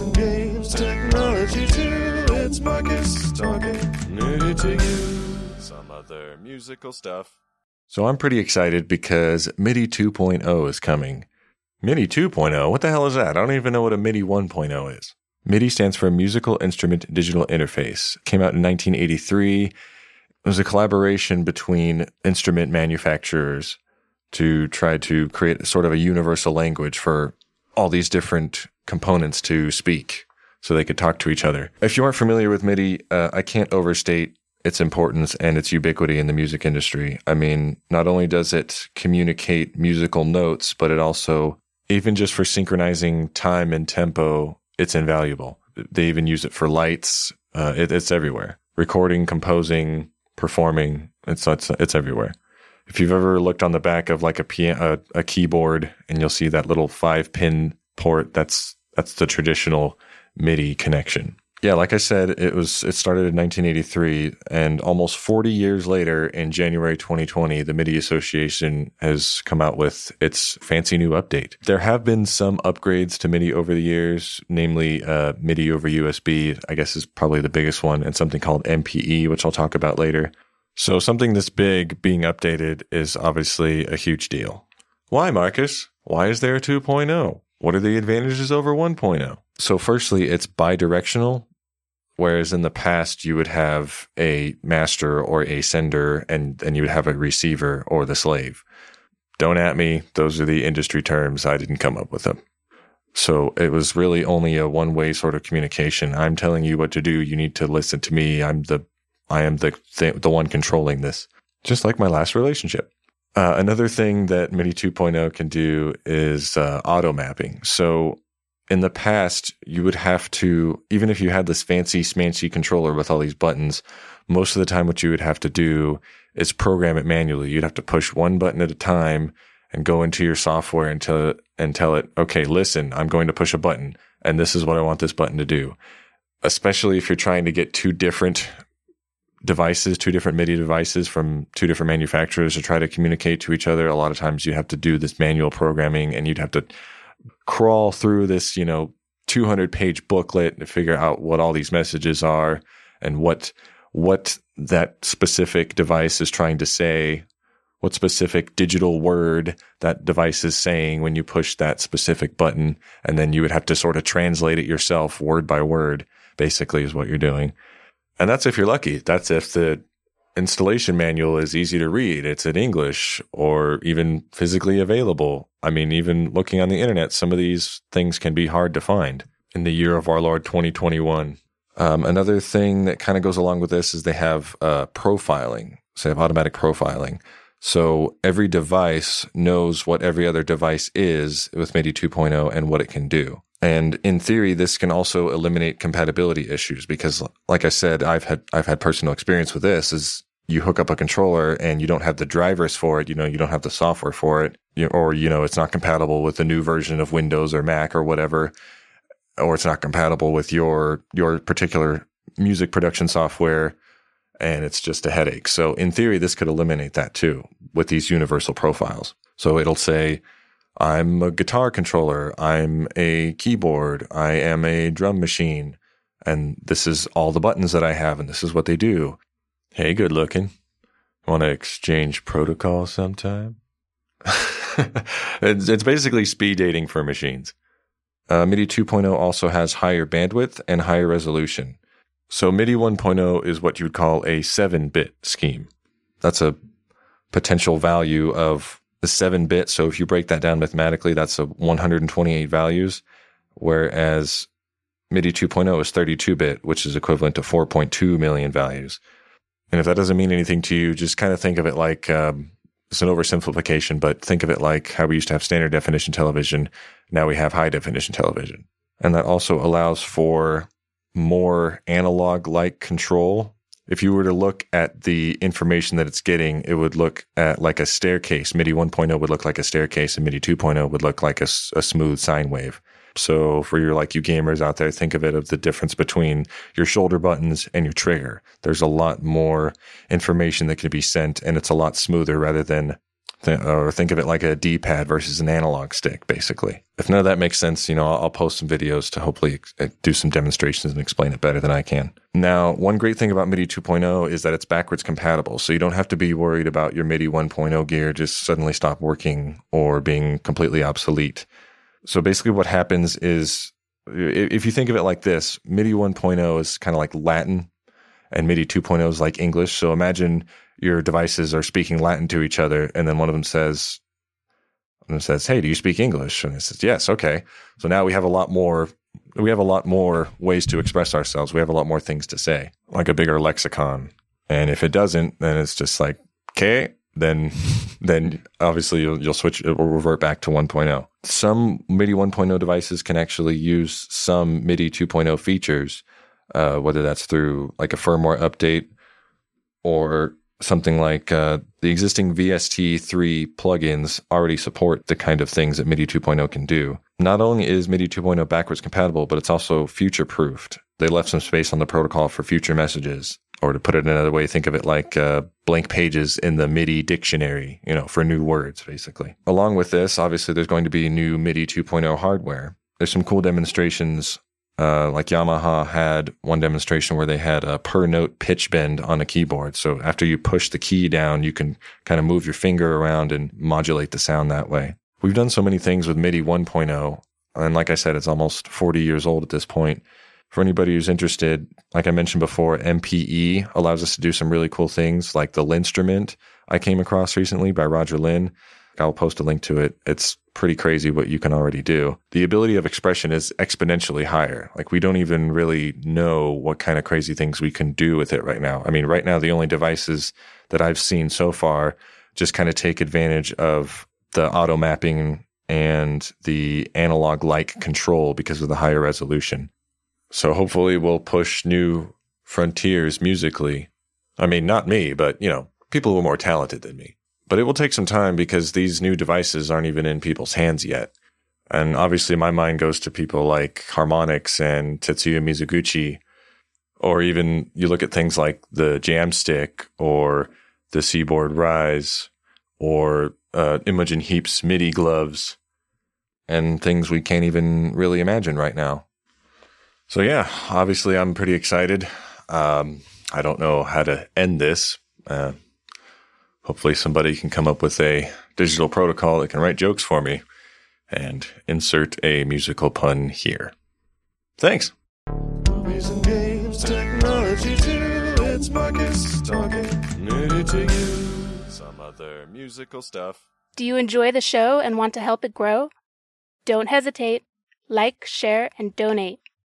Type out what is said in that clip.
and games, technology too. It's Marcus talking nerdy to you. Some other musical stuff. So I'm pretty excited because MIDI 2.0 is coming. MIDI 2.0? What the hell is that? I don't even know what a MIDI 1.0 is. MIDI stands for Musical Instrument Digital Interface. It came out in 1983. It was a collaboration between instrument manufacturers to try to create sort of a universal language for all these different components to speak so they could talk to each other. If you aren't familiar with MIDI, uh, I can't overstate its importance and its ubiquity in the music industry. I mean, not only does it communicate musical notes, but it also, even just for synchronizing time and tempo, it's invaluable. They even use it for lights. Uh, it, it's everywhere. Recording, composing, performing. It's, it's, it's everywhere. If you've ever looked on the back of like a piano, a, a keyboard and you'll see that little five pin port, that's, that's the traditional MIDI connection. Yeah, like I said, it was it started in 1983 and almost 40 years later in January 2020, the MIDI Association has come out with its fancy new update. There have been some upgrades to MIDI over the years, namely uh, MIDI over USB, I guess is probably the biggest one, and something called MPE, which I'll talk about later. So something this big being updated is obviously a huge deal. Why, Marcus? Why is there a 2.0? What are the advantages over 1.0? So firstly, it's bidirectional, whereas in the past you would have a master or a sender and and you would have a receiver or the slave. Don't at me, those are the industry terms. I didn't come up with them. So it was really only a one-way sort of communication. I'm telling you what to do, you need to listen to me. I'm the I am the th- the one controlling this. Just like my last relationship. Uh, another thing that MIDI 2.0 can do is uh, auto mapping. So in the past, you would have to, even if you had this fancy smancy controller with all these buttons, most of the time what you would have to do is program it manually. You'd have to push one button at a time and go into your software and tell, and tell it, okay, listen, I'm going to push a button and this is what I want this button to do. Especially if you're trying to get two different devices, two different MIDI devices from two different manufacturers to try to communicate to each other. A lot of times you have to do this manual programming and you'd have to crawl through this, you know, 200 page booklet to figure out what all these messages are and what, what that specific device is trying to say, what specific digital word that device is saying when you push that specific button. And then you would have to sort of translate it yourself word by word, basically is what you're doing. And that's if you're lucky. That's if the installation manual is easy to read. It's in English or even physically available. I mean, even looking on the internet, some of these things can be hard to find in the year of our Lord 2021. Um, another thing that kind of goes along with this is they have uh, profiling. So they have automatic profiling. So every device knows what every other device is with MIDI 2.0 and what it can do. And in theory, this can also eliminate compatibility issues because, like I said, I've had, I've had personal experience with this is you hook up a controller and you don't have the drivers for it. You know, you don't have the software for it or, you know, it's not compatible with the new version of Windows or Mac or whatever, or it's not compatible with your, your particular music production software. And it's just a headache. So in theory, this could eliminate that too with these universal profiles. So it'll say, I'm a guitar controller. I'm a keyboard. I am a drum machine. And this is all the buttons that I have, and this is what they do. Hey, good looking. Want to exchange protocol sometime? it's, it's, basically speed dating for machines. Uh, MIDI 2.0 also has higher bandwidth and higher resolution. So MIDI 1.0 is what you would call a 7 bit scheme. That's a potential value of the seven bit. So if you break that down mathematically, that's a 128 values, whereas MIDI 2.0 is 32 bit, which is equivalent to 4.2 million values. And if that doesn't mean anything to you, just kind of think of it like um, it's an oversimplification, but think of it like how we used to have standard definition television. Now we have high definition television. And that also allows for more analog like control if you were to look at the information that it's getting, it would look at like a staircase. MIDI 1.0 would look like a staircase and MIDI 2.0 would look like a, a smooth sine wave. So for your like you gamers out there, think of it of the difference between your shoulder buttons and your trigger. There's a lot more information that can be sent and it's a lot smoother rather than Or think of it like a D-pad versus an analog stick, basically. If none of that makes sense, you know, I'll, I'll post some videos to hopefully ex- uh, do some demonstrations and explain it better than I can. Now, one great thing about MIDI 2.0 is that it's backwards compatible, so you don't have to be worried about your MIDI 1.0 gear just suddenly stop working or being completely obsolete. So basically, what happens is if you think of it like this, MIDI 1.0 is kind of like Latin and MIDI 2.0 is like English. So imagine your devices are speaking Latin to each other, and then one of them says, says, "Hey, do you speak English?" And it says, "Yes." Okay, so now we have a lot more. We have a lot more ways to express ourselves. We have a lot more things to say, like a bigger lexicon. And if it doesn't, then it's just like, okay, then then obviously you'll, you'll switch. It will revert back to 1.0. Some MIDI 1.0 devices can actually use some MIDI 2.0 features, uh, whether that's through like a firmware update or something like uh, the existing VST3 plugins already support the kind of things that MIDI 2.0 can do. Not only is MIDI 2.0 backwards compatible, but it's also future proofed. They left some space on the protocol for future messages. Or to put it another way, think of it like uh, blank pages in the MIDI dictionary, you know, for new words, basically. Along with this, obviously, there's going to be new MIDI 2.0 hardware. There's some cool demonstrations uh, like Yamaha had one demonstration where they had a per note pitch bend on a keyboard. So after you push the key down, you can kind of move your finger around and modulate the sound that way. We've done so many things with MIDI 1.0. And like I said, it's almost 40 years old at this point. For anybody who's interested, like I mentioned before, MPE allows us to do some really cool things like the LinnStrument I came across recently by Roger Linn. I'll post a link to it. It's pretty crazy what you can already do. The ability of expression is exponentially higher. Like we don't even really know what kind of crazy things we can do with it right now. I mean, right now, the only devices that I've seen so far just kind of take advantage of the auto mapping and the analog like control because of the higher resolution. So hopefully we'll push new frontiers musically. I mean, not me, but you know, people who are more talented than me. But it will take some time because these new devices aren't even in people's hands yet. And obviously my mind goes to people like Harmonix and Tetsuya Mizuguchi, or even you look at things like the Jamstick or the Seaboard Rise or uh, Imogen Heap's MIDI gloves and things we can't even really imagine right now. So yeah, obviously I'm pretty excited. Um, I don't know how to end this. Uh, hopefully somebody can come up with a digital protocol that can write jokes for me and insert a musical pun here. Thanks. Movies and games, technology too. It's Marcus talking nerdy to you. Some other musical stuff. Do you enjoy the show and want to help it grow? Don't hesitate. Like, share, and donate.